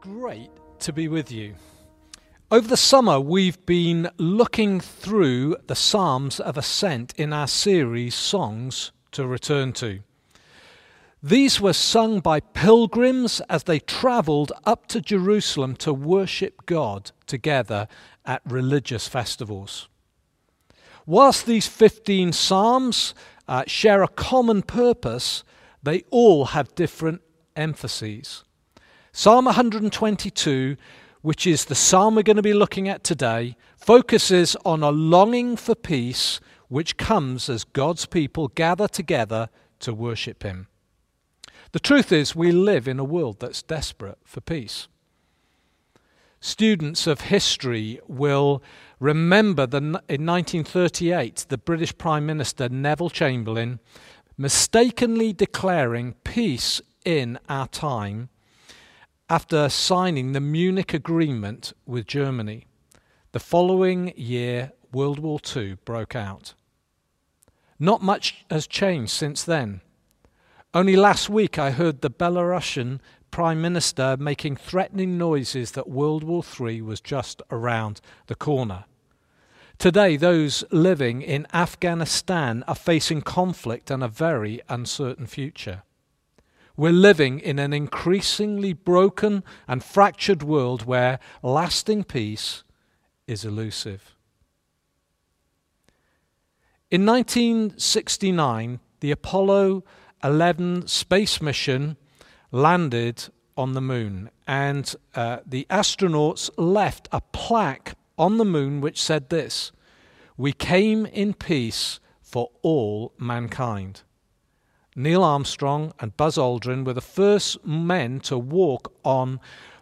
great to be with you. Over the summer, we've been looking through the Psalms of Ascent in our series, Songs to Return to. These were sung by pilgrims as they travelled up to Jerusalem to worship God together at religious festivals. Whilst these 15 Psalms uh, share a common purpose, they all have different emphases. Psalm 122, which is the psalm we're going to be looking at today, focuses on a longing for peace which comes as God's people gather together to worship Him. The truth is, we live in a world that's desperate for peace. Students of history will remember that in 1938, the British Prime Minister Neville Chamberlain mistakenly declaring peace in our time after signing the Munich Agreement with Germany. The following year, World War II broke out. Not much has changed since then. Only last week I heard the Belarusian Prime Minister making threatening noises that World War III was just around the corner. Today, those living in Afghanistan are facing conflict and a very uncertain future. We're living in an increasingly broken and fractured world where lasting peace is elusive. In 1969, the Apollo 11 space mission landed on the moon, and uh, the astronauts left a plaque on the moon which said this We came in peace for all mankind. Neil Armstrong and Buzz Aldrin were the first men to walk on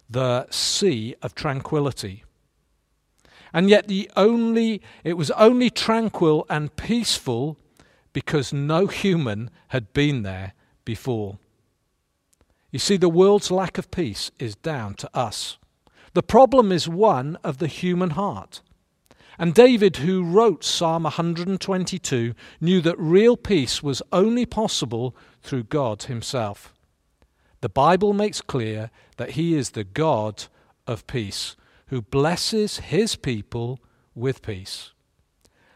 the sea of tranquility. And yet the only it was only tranquil and peaceful because no human had been there before. You see, the world's lack of peace is down to us. The problem is one of the human heart. And David, who wrote Psalm 122, knew that real peace was only possible through God Himself. The Bible makes clear that He is the God of peace, who blesses His people with peace.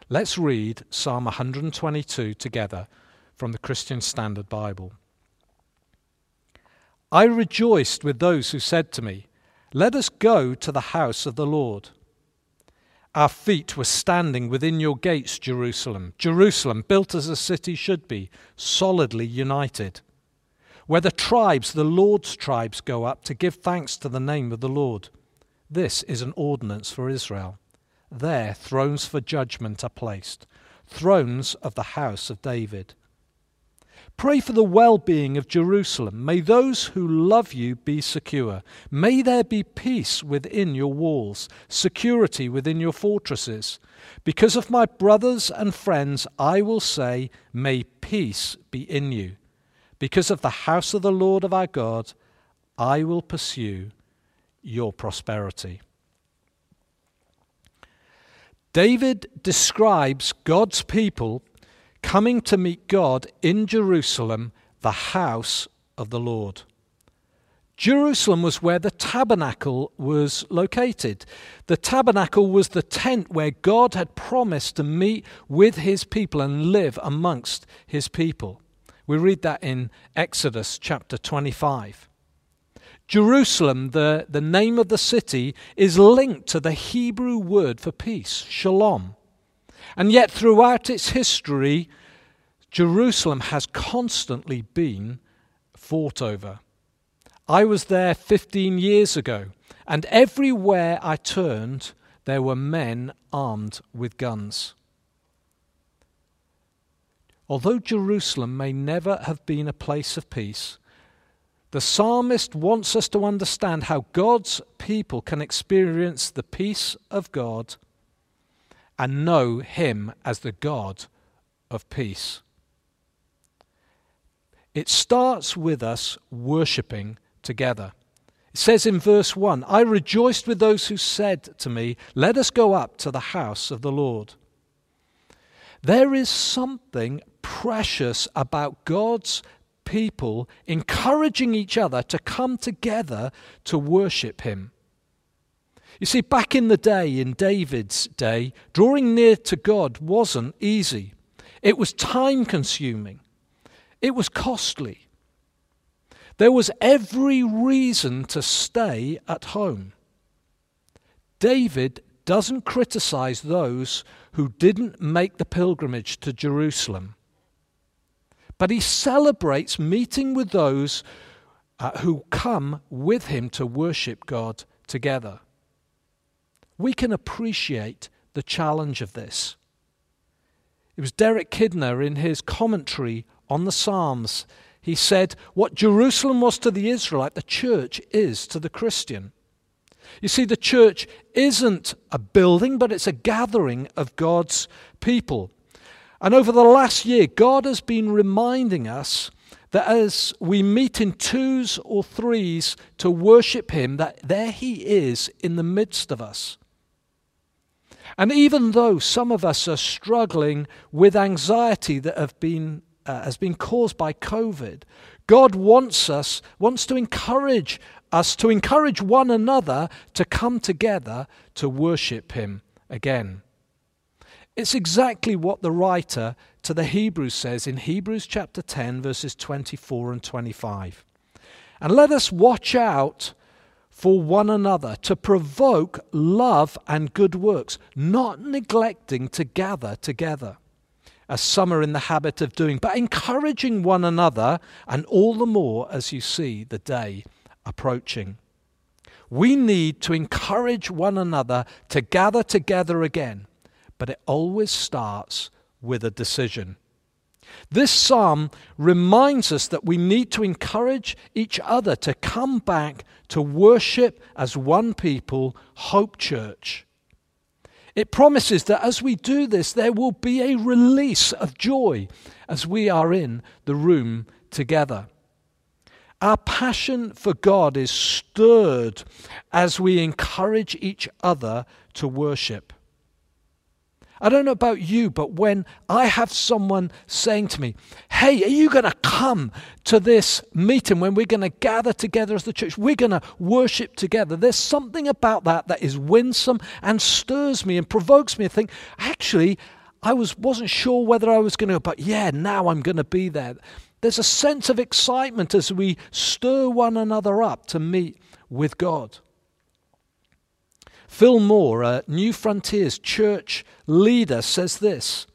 Let's read Psalm 122 together from the Christian Standard Bible. I rejoiced with those who said to me, Let us go to the house of the Lord. Our feet were standing within your gates, Jerusalem, Jerusalem, built as a city should be, solidly united, where the tribes, the Lord's tribes, go up to give thanks to the name of the Lord. This is an ordinance for Israel. There thrones for judgment are placed, thrones of the house of David. Pray for the well being of Jerusalem. May those who love you be secure. May there be peace within your walls, security within your fortresses. Because of my brothers and friends, I will say, May peace be in you. Because of the house of the Lord of our God, I will pursue your prosperity. David describes God's people coming to meet God in Jerusalem, the house of the Lord. Jerusalem was where the tabernacle was located. The tabernacle was the tent where God had promised to meet with his people and live amongst his people. We read that in Exodus chapter 25. Jerusalem, the, the name of the city, is linked to the Hebrew word for peace, shalom. And yet, throughout its history, Jerusalem has constantly been fought over. I was there 15 years ago, and everywhere I turned, there were men armed with guns. Although Jerusalem may never have been a place of peace, the psalmist wants us to understand how God's people can experience the peace of God and know Him as the God of peace. It starts with us worshipping together. It says in verse 1 I rejoiced with those who said to me, Let us go up to the house of the Lord. There is something precious about God's people encouraging each other to come together to worship him. You see, back in the day, in David's day, drawing near to God wasn't easy. It was time consuming, it was costly. There was every reason to stay at home. David doesn't criticize those who didn't make the pilgrimage to Jerusalem, but he celebrates meeting with those uh, who come with him to worship God together. We can appreciate the challenge of this. It was Derek Kidner in his commentary on the Psalms. He said, What Jerusalem was to the Israelite, the church is to the Christian. You see, the church isn't a building, but it's a gathering of God's people. And over the last year, God has been reminding us that as we meet in twos or threes to worship Him, that there He is in the midst of us. And even though some of us are struggling with anxiety that have been, uh, has been caused by COVID, God wants us, wants to encourage us, to encourage one another to come together to worship Him again. It's exactly what the writer to the Hebrews says in Hebrews chapter 10, verses 24 and 25. And let us watch out for one another, to provoke love and good works, not neglecting to gather together, as some are in the habit of doing, but encouraging one another, and all the more as you see the day approaching. We need to encourage one another to gather together again, but it always starts with a decision. This psalm reminds us that we need to encourage each other to come back to worship as one people, Hope Church. It promises that as we do this, there will be a release of joy as we are in the room together. Our passion for God is stirred as we encourage each other to worship. I don't know about you, but when I have someone saying to me, Hey, are you going to come to this meeting when we're going to gather together as the church? We're going to worship together. There's something about that that is winsome and stirs me and provokes me to think, actually, I was, wasn't sure whether I was going to, but yeah, now I'm going to be there. There's a sense of excitement as we stir one another up to meet with God. Phil Moore, a Newfrontiers church leader, says this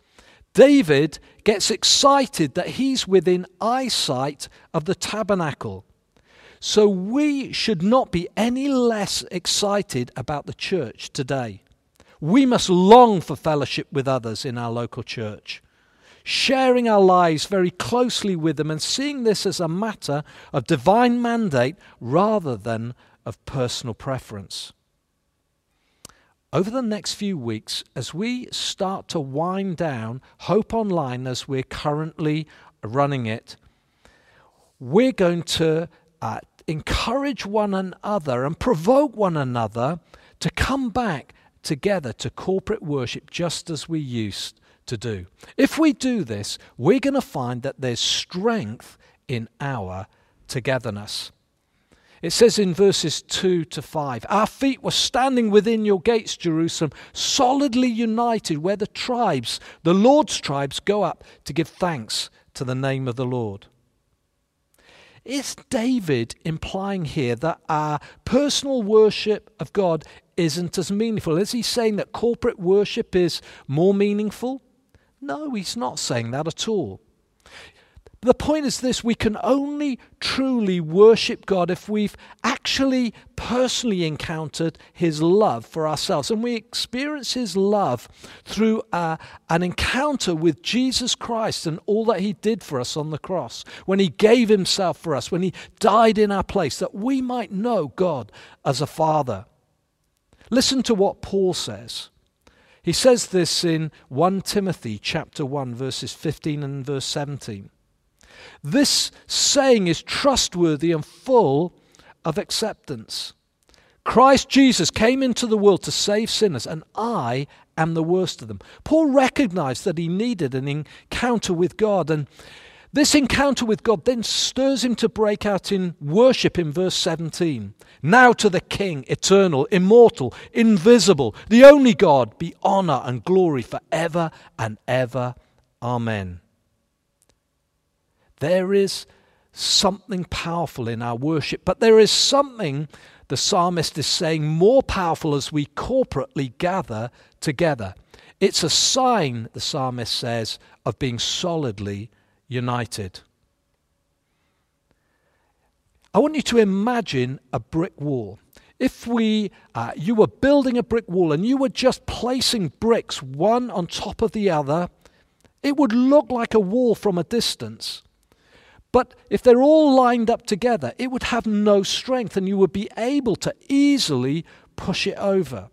David gets excited that he's within eyesight of the tabernacle. So we should not be any less excited about the church today. We must long for fellowship with others in our local church, sharing our lives very closely with them and seeing this as a matter of divine mandate rather than of personal preference over the next few weeks, as we start to wind down Hope Online as we're currently running it, we're going to uh, encourage one another and provoke one another to come back together to corporate worship just as we used to do. If we do this, we're going to find that there's strength in our togetherness. It says in verses 2 to 5 Our feet were standing within your gates, Jerusalem, solidly united, where the tribes, the Lord's tribes, go up to give thanks to the name of the Lord. Is David implying here that our personal worship of God isn't as meaningful? Is he saying that corporate worship is more meaningful? No, he's not saying that at all. The point is this we can only truly worship God if we've actually personally encountered His love for ourselves. And we experience His love through uh, an encounter with Jesus Christ and all that He did for us on the cross, when He gave Himself for us, when He died in our place, that we might know God as a Father. Listen to what Paul says. He says this in 1 Timothy chapter 1 verses 15 and verse 17. This saying is trustworthy and full of acceptance. Christ Jesus came into the world to save sinners, and I am the worst of them. Paul recognized that he needed an encounter with God, and This encounter with God then stirs him to break out in worship in verse 17. Now to the King, eternal, immortal, invisible, the only God, be honor and glory forever and ever. Amen. There is something powerful in our worship, but there is something, the psalmist is saying, more powerful as we corporately gather together. It's a sign, the psalmist says, of being solidly united. I want you to imagine a brick wall. If we, uh, you were building a brick wall and you were just placing bricks one on top of the other, it would look like a wall from a distance. But if they're all lined up together, it would have no strength and you would be able to easily push it over.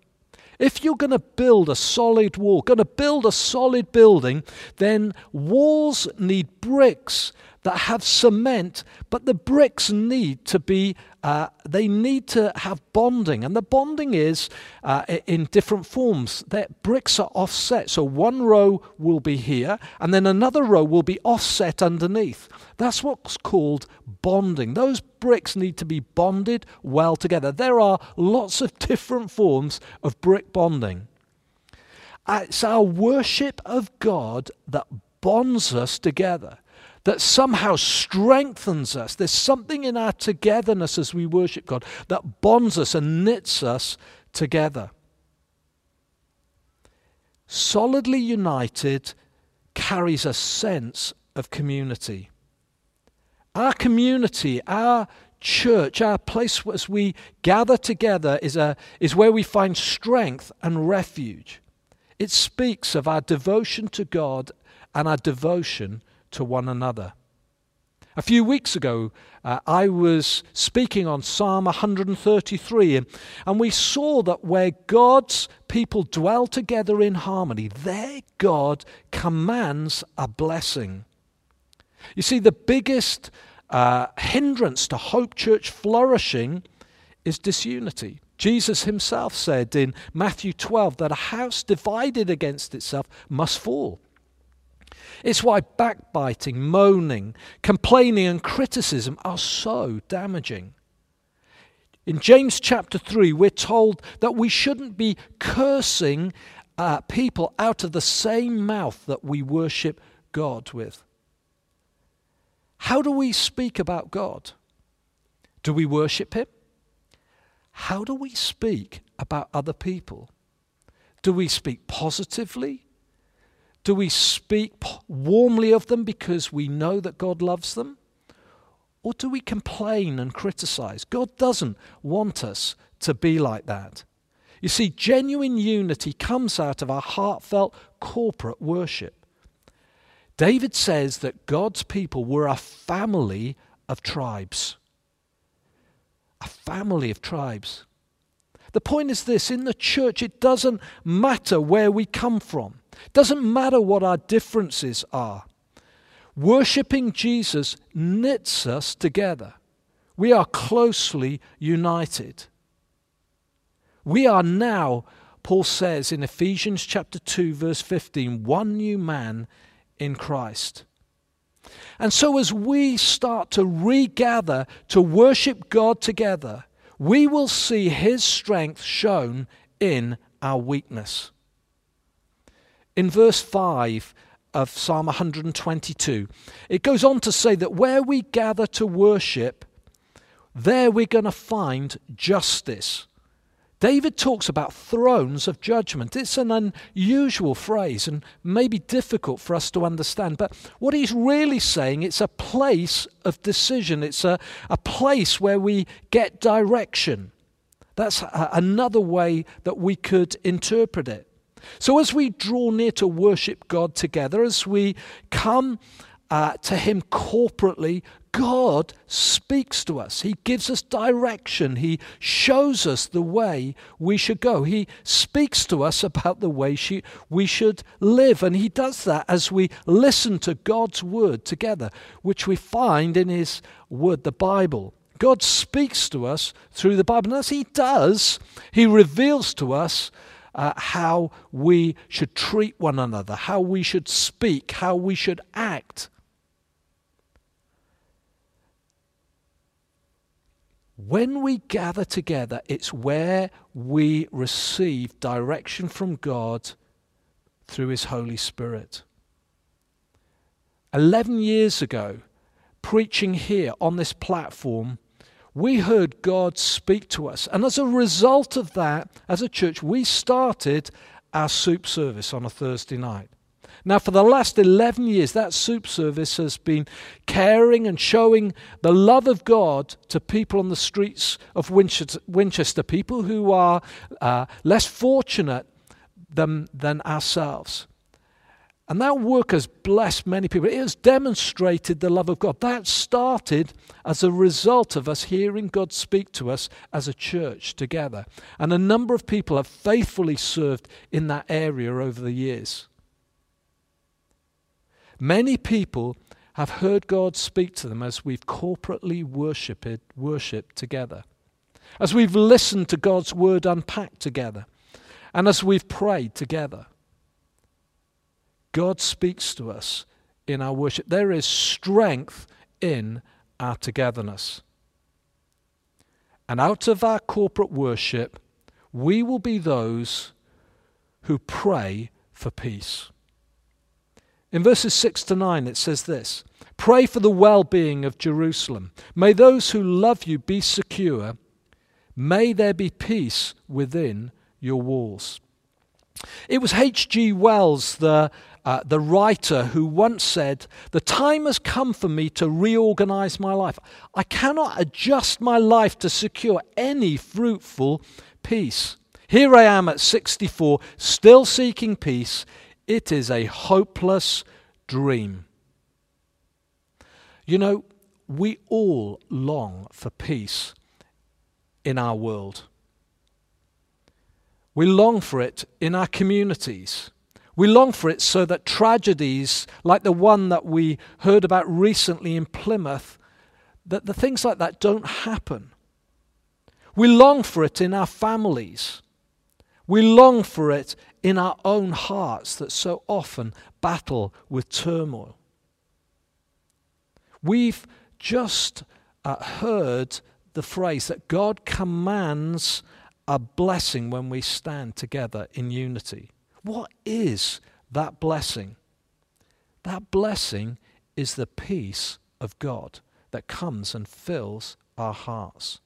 If you're going to build a solid wall, going to build a solid building, then walls need bricks that have cement, but the bricks need to be, uh, they need to have bonding. And the bonding is uh, in different forms. That bricks are offset. So one row will be here, and then another row will be offset underneath. That's what's called bonding. Those bricks need to be bonded well together. There are lots of different forms of brick bonding. Uh, it's our worship of God that bonds us together that somehow strengthens us. There's something in our togetherness as we worship God that bonds us and knits us together. Solidly united carries a sense of community. Our community, our church, our place as we gather together, is, a, is where we find strength and refuge. It speaks of our devotion to God and our devotion to one another. A few weeks ago, uh, I was speaking on Psalm 133, and, and we saw that where God's people dwell together in harmony, there God commands a blessing. You see, the biggest uh, hindrance to Hope Church flourishing is disunity. Jesus himself said in Matthew 12 that a house divided against itself must fall. It's why backbiting, moaning, complaining, and criticism are so damaging. In James chapter 3, we're told that we shouldn't be cursing uh, people out of the same mouth that we worship God with. How do we speak about God? Do we worship Him? How do we speak about other people? Do we speak positively do we speak warmly of them because we know that God loves them? Or do we complain and criticize? God doesn't want us to be like that. You see, genuine unity comes out of our heartfelt corporate worship. David says that God's people were a family of tribes. A family of tribes. The point is this in the church, it doesn't matter where we come from. Doesn't matter what our differences are. Worshipping Jesus knits us together. We are closely united. We are now, Paul says in Ephesians chapter 2 verse 15, one new man in Christ. And so as we start to regather to worship God together, we will see his strength shown in our weakness. In verse 5 of Psalm 122, it goes on to say that where we gather to worship, there we're going to find justice. David talks about thrones of judgment. It's an unusual phrase and maybe difficult for us to understand. But what he's really saying, it's a place of decision. It's a, a place where we get direction. That's a, another way that we could interpret it. So, as we draw near to worship God together, as we come uh, to Him corporately, God speaks to us. He gives us direction. He shows us the way we should go. He speaks to us about the way she, we should live. And He does that as we listen to God's Word together, which we find in His Word, the Bible. God speaks to us through the Bible. And as He does, He reveals to us uh, how we should treat one another, how we should speak, how we should act. When we gather together, it's where we receive direction from God through His Holy Spirit. 11 years ago, preaching here on this platform, we heard God speak to us. And as a result of that, as a church, we started our soup service on a Thursday night. Now, for the last 11 years, that soup service has been caring and showing the love of God to people on the streets of Winchester, people who are uh, less fortunate than, than ourselves. And that work has blessed many people. It has demonstrated the love of God. That started as a result of us hearing God speak to us as a church together. And a number of people have faithfully served in that area over the years. Many people have heard God speak to them as we've corporately worshipped, worshipped together, as we've listened to God's word unpacked together, and as we've prayed together. God speaks to us in our worship. There is strength in our togetherness. And out of our corporate worship, we will be those who pray for peace. In verses 6 to 9, it says this Pray for the well being of Jerusalem. May those who love you be secure. May there be peace within your walls. It was H.G. Wells, the, uh, the writer, who once said, The time has come for me to reorganize my life. I cannot adjust my life to secure any fruitful peace. Here I am at 64, still seeking peace it is a hopeless dream. You know, we all long for peace in our world. We long for it in our communities. We long for it so that tragedies like the one that we heard about recently in Plymouth, that the things like that don't happen. We long for it in our families. We long for it in our own hearts that so often battle with turmoil. We've just uh, heard the phrase that God commands a blessing when we stand together in unity. What is that blessing? That blessing is the peace of God that comes and fills our hearts.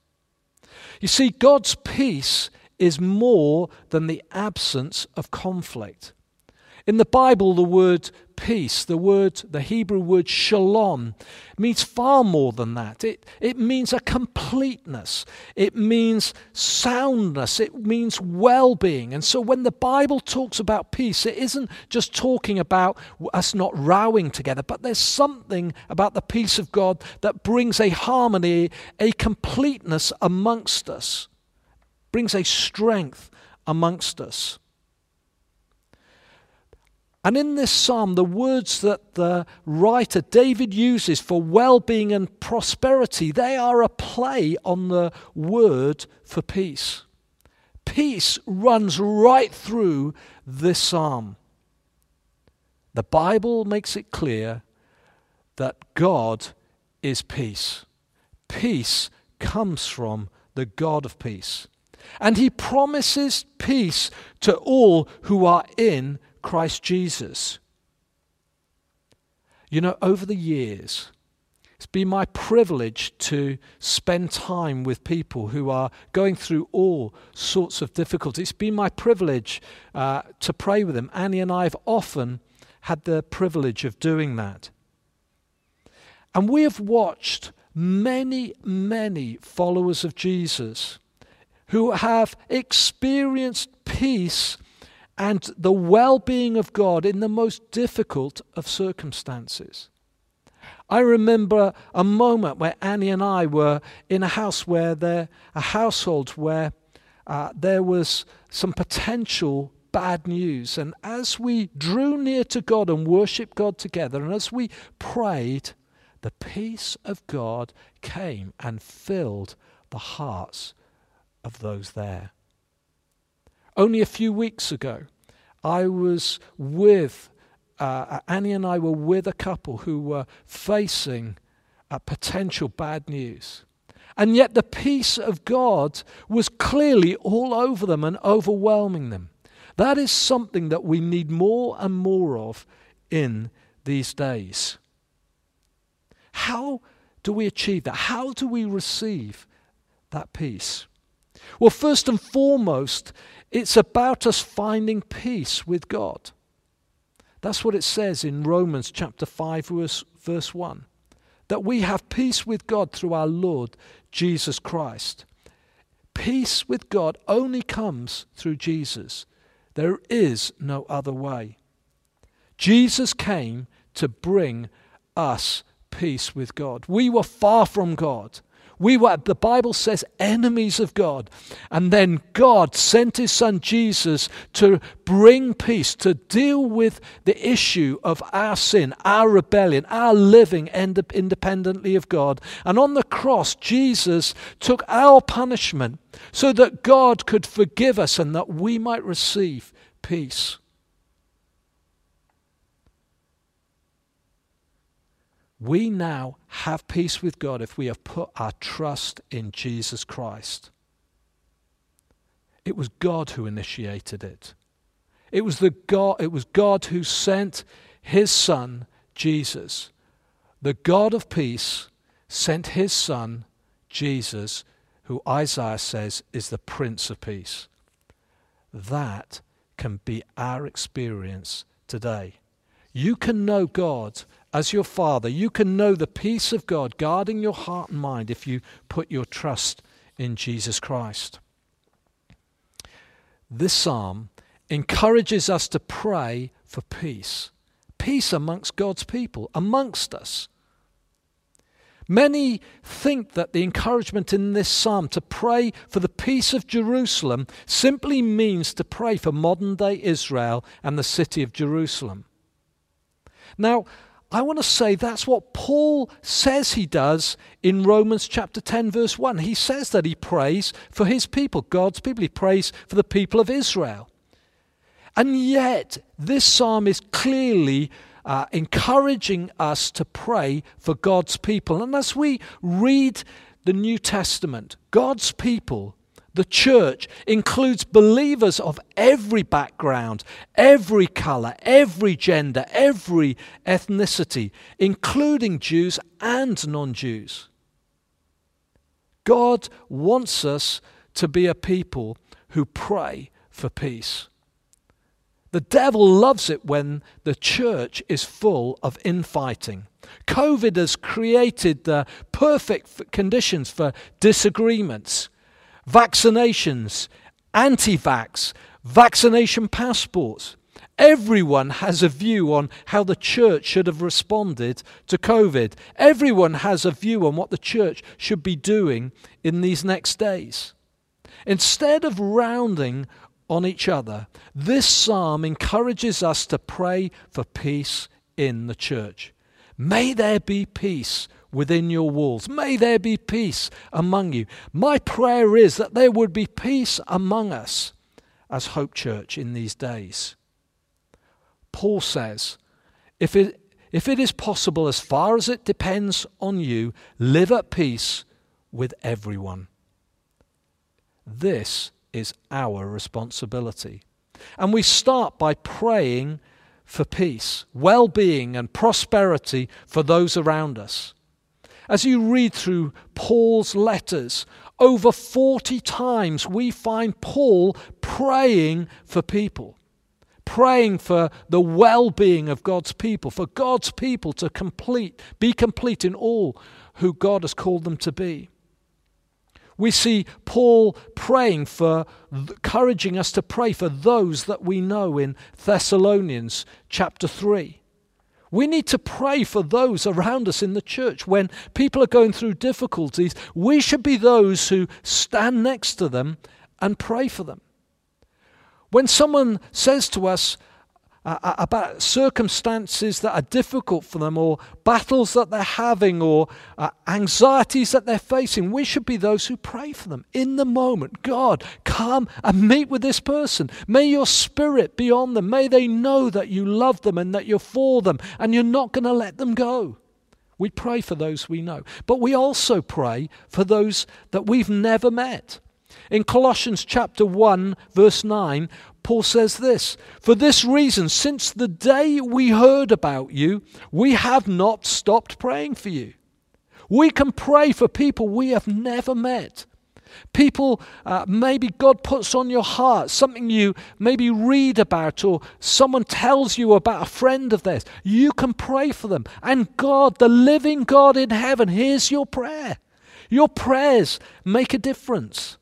You see, God's peace is more than the absence of conflict. In the Bible, the word peace, the word, the Hebrew word shalom, means far more than that. It, it means a completeness. It means soundness. It means well being. And so when the Bible talks about peace, it isn't just talking about us not rowing together, but there's something about the peace of God that brings a harmony, a completeness amongst us brings a strength amongst us. And in this psalm, the words that the writer David uses for well being and prosperity, they are a play on the word for peace. Peace runs right through this psalm. The Bible makes it clear that God is peace. Peace comes from the God of peace and he promises peace to all who are in Christ Jesus. You know, over the years, it's been my privilege to spend time with people who are going through all sorts of difficulties. It's been my privilege uh, to pray with them. Annie and I have often had the privilege of doing that. And we have watched many, many followers of Jesus who have experienced peace and the well being of God in the most difficult of circumstances. I remember a moment where Annie and I were in a house where there, a household where uh, there was some potential bad news. And as we drew near to God and worshiped God together, and as we prayed, the peace of God came and filled the hearts of those there. Only a few weeks ago, I was with, uh, Annie and I were with a couple who were facing a potential bad news. And yet the peace of God was clearly all over them and overwhelming them. That is something that we need more and more of in these days. How do we achieve that? How do we receive that peace? Well, first and foremost, it's about us finding peace with God. That's what it says in Romans chapter 5, verse, verse 1. That we have peace with God through our Lord Jesus Christ. Peace with God only comes through Jesus. There is no other way. Jesus came to bring us peace with God. We were far from God. We were, the Bible says, enemies of God. And then God sent his son Jesus to bring peace, to deal with the issue of our sin, our rebellion, our living independently of God. And on the cross, Jesus took our punishment so that God could forgive us and that we might receive peace. We now have peace with God if we have put our trust in Jesus Christ. It was God who initiated it. It was, the God, it was God who sent his Son, Jesus. The God of peace sent his Son, Jesus, who Isaiah says is the Prince of Peace. That can be our experience today. You can know God as your Father. You can know the peace of God guarding your heart and mind if you put your trust in Jesus Christ. This psalm encourages us to pray for peace, peace amongst God's people, amongst us. Many think that the encouragement in this psalm to pray for the peace of Jerusalem simply means to pray for modern day Israel and the city of Jerusalem. Now, I want to say that's what Paul says he does in Romans chapter 10, verse 1. He says that he prays for his people, God's people. He prays for the people of Israel. And yet, this psalm is clearly uh, encouraging us to pray for God's people. And as we read the New Testament, God's people the church includes believers of every background, every color, every gender, every ethnicity, including Jews and non Jews. God wants us to be a people who pray for peace. The devil loves it when the church is full of infighting. COVID has created the perfect conditions for disagreements vaccinations, anti vax, vaccination passports. Everyone has a view on how the church should have responded to COVID. Everyone has a view on what the church should be doing in these next days. Instead of rounding on each other, this psalm encourages us to pray for peace in the church. May there be peace within your walls. May there be peace among you. My prayer is that there would be peace among us as Hope Church in these days. Paul says, if it, if it is possible, as far as it depends on you, live at peace with everyone. This is our responsibility. And we start by praying for peace, well being, and prosperity for those around us. As you read through Paul's letters, over 40 times we find Paul praying for people, praying for the well being of God's people, for God's people to complete, be complete in all who God has called them to be. We see Paul praying for, encouraging us to pray for those that we know in Thessalonians chapter 3. We need to pray for those around us in the church. When people are going through difficulties, we should be those who stand next to them and pray for them. When someone says to us, uh, about circumstances that are difficult for them, or battles that they're having, or uh, anxieties that they're facing, we should be those who pray for them in the moment. God, come and meet with this person. May your spirit be on them. May they know that you love them and that you're for them and you're not going to let them go. We pray for those we know. But we also pray for those that we've never met. In Colossians chapter 1, verse 9, Paul says this For this reason, since the day we heard about you, we have not stopped praying for you. We can pray for people we have never met. People, uh, maybe God puts on your heart something you maybe read about, or someone tells you about a friend of theirs. You can pray for them. And God, the living God in heaven, hears your prayer. Your prayers make a difference.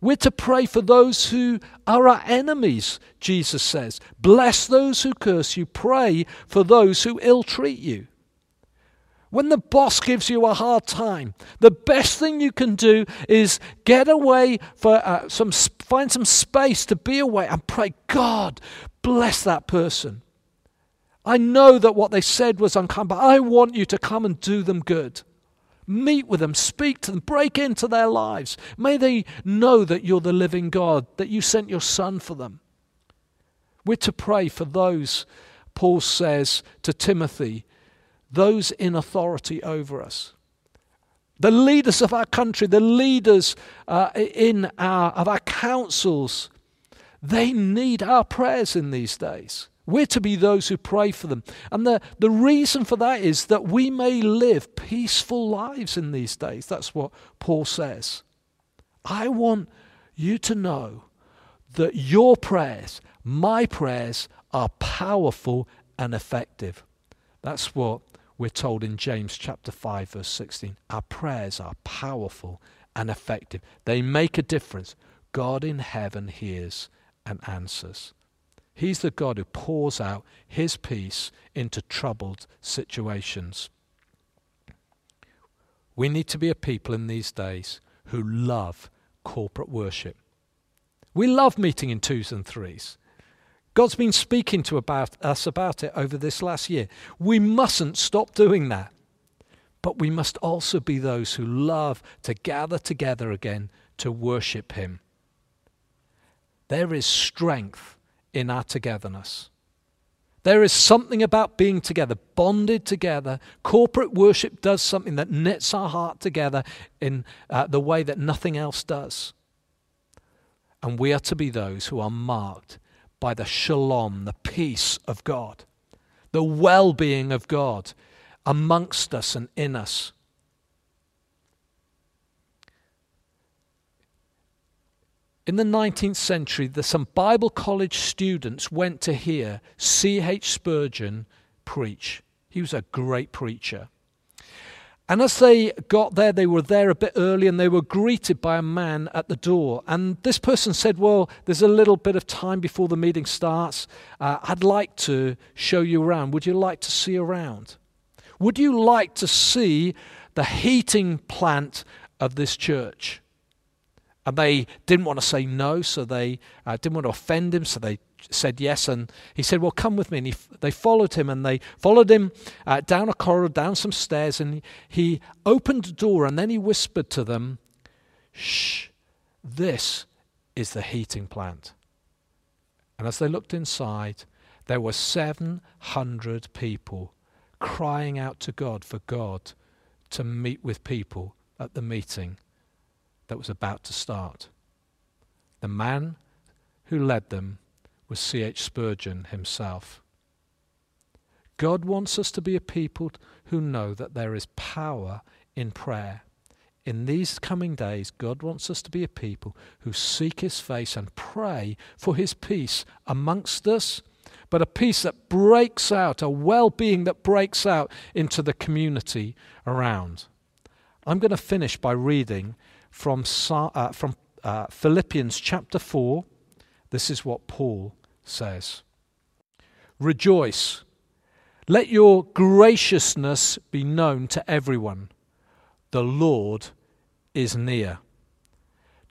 We're to pray for those who are our enemies, Jesus says. Bless those who curse you, pray for those who ill treat you. When the boss gives you a hard time, the best thing you can do is get away for uh, some, find some space to be away and pray, God, bless that person. I know that what they said was unkind, but I want you to come and do them good. Meet with them, speak to them, break into their lives. May they know that you're the living God, that you sent your Son for them. We're to pray for those, Paul says to Timothy, those in authority over us. The leaders of our country, the leaders uh, in our, of our councils, they need our prayers in these days. We're to be those who pray for them. And the, the reason for that is that we may live peaceful lives in these days. That's what Paul says. I want you to know that your prayers, my prayers, are powerful and effective. That's what we're told in James chapter 5 verse 16 our prayers are powerful and effective they make a difference God in heaven hears and answers he's the God who pours out his peace into troubled situations we need to be a people in these days who love corporate worship we love meeting in twos and threes God's been speaking to about us about it over this last year. We mustn't stop doing that. But we must also be those who love to gather together again to worship Him. There is strength in our togetherness. There is something about being together, bonded together. Corporate worship does something that knits our heart together in uh, the way that nothing else does. And we are to be those who are marked by the shalom, the peace of God, the well being of God amongst us and in us. In the 19th century, the, some Bible college students went to hear C.H. Spurgeon preach. He was a great preacher. And as they got there, they were there a bit early and they were greeted by a man at the door. And this person said, Well, there's a little bit of time before the meeting starts. Uh, I'd like to show you around. Would you like to see around? Would you like to see the heating plant of this church? And they didn't want to say no, so they uh, didn't want to offend him, so they said yes. And he said, Well, come with me. And he, they followed him and they followed him uh, down a corridor, down some stairs. And he opened a door and then he whispered to them, Shh, this is the heating plant. And as they looked inside, there were 700 people crying out to God for God to meet with people at the meeting that was about to start. The man who led them was C.H. Spurgeon himself. God wants us to be a people who know that there is power in prayer. In these coming days, God wants us to be a people who seek His face and pray for His peace amongst us, but a peace that breaks out, a well being that breaks out into the community around. I'm going to finish by reading from, uh, from uh, Philippians chapter 4. This is what Paul says Rejoice. Let your graciousness be known to everyone. The Lord is near.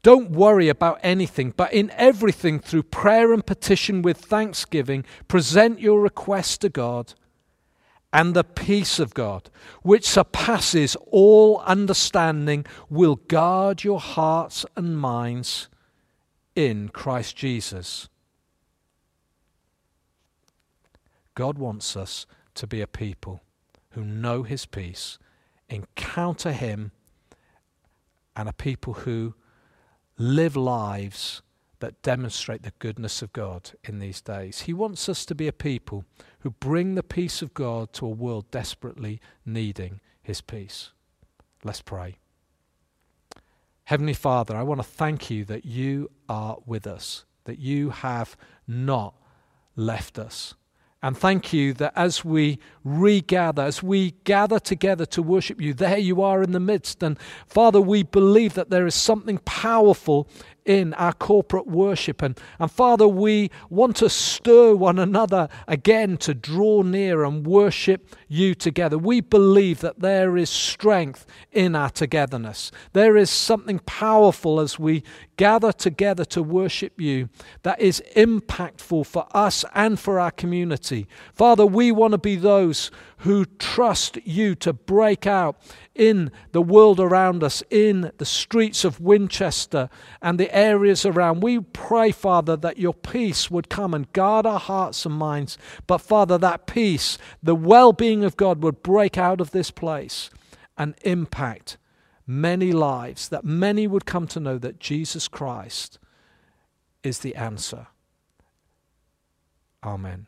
Don't worry about anything, but in everything, through prayer and petition with thanksgiving, present your requests to God. And the peace of God, which surpasses all understanding, will guard your hearts and minds in Christ Jesus. God wants us to be a people who know his peace, encounter him, and a people who live lives that demonstrate the goodness of God in these days. He wants us to be a people who bring the peace of God to a world desperately needing his peace. Let's pray. Heavenly Father, I want to thank you that you are with us, that you have not left us. And thank you that as we regather, as we gather together to worship you, there you are in the midst. And Father, we believe that there is something powerful in our corporate worship. And, and Father, we want to stir one another again to draw near and worship you together. We believe that there is strength in our togetherness. There is something powerful as we gather together to worship you that is impactful for us and for our community. Father, we want to be those who trust you to break out in the world around us, in the streets of Winchester and the areas around. We pray, Father, that your peace would come and guard our hearts and minds. But, Father, that peace, the well being of God, would break out of this place and impact many lives, that many would come to know that Jesus Christ is the answer. Amen.